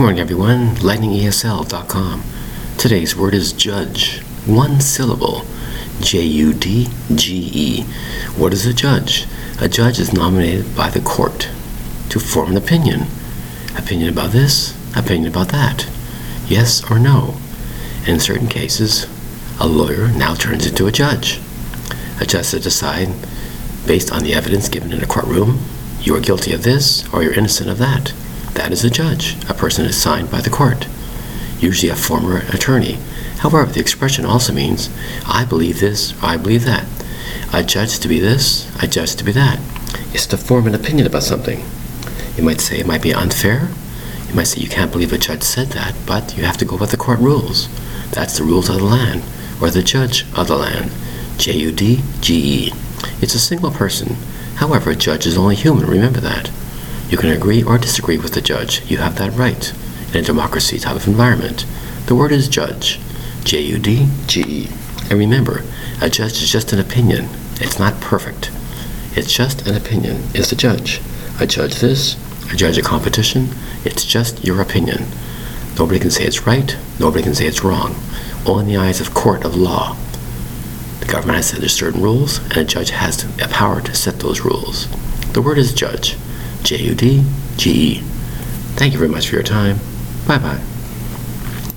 Good morning, everyone. LightningESL.com. Today's word is judge. One syllable. J U D G E. What is a judge? A judge is nominated by the court to form an opinion. Opinion about this, opinion about that. Yes or no. In certain cases, a lawyer now turns into a judge. A judge to decide, based on the evidence given in a courtroom, you are guilty of this or you're innocent of that. That is a judge, a person assigned by the court, usually a former attorney. However, the expression also means, I believe this, or I believe that. I judge to be this, I judge to be that. It's to form an opinion about something. You might say it might be unfair. You might say you can't believe a judge said that, but you have to go with the court rules. That's the rules of the land, or the judge of the land. J U D G E. It's a single person. However, a judge is only human, remember that. You can agree or disagree with the judge. You have that right in a democracy type of environment. The word is judge. J U D G E. And remember, a judge is just an opinion. It's not perfect. It's just an opinion, is the judge. I judge this, I judge a competition. It's just your opinion. Nobody can say it's right, nobody can say it's wrong. Only in the eyes of court of law. The government has said there's certain rules, and a judge has the power to set those rules. The word is judge. J U D G E. Thank you very much for your time. Bye bye.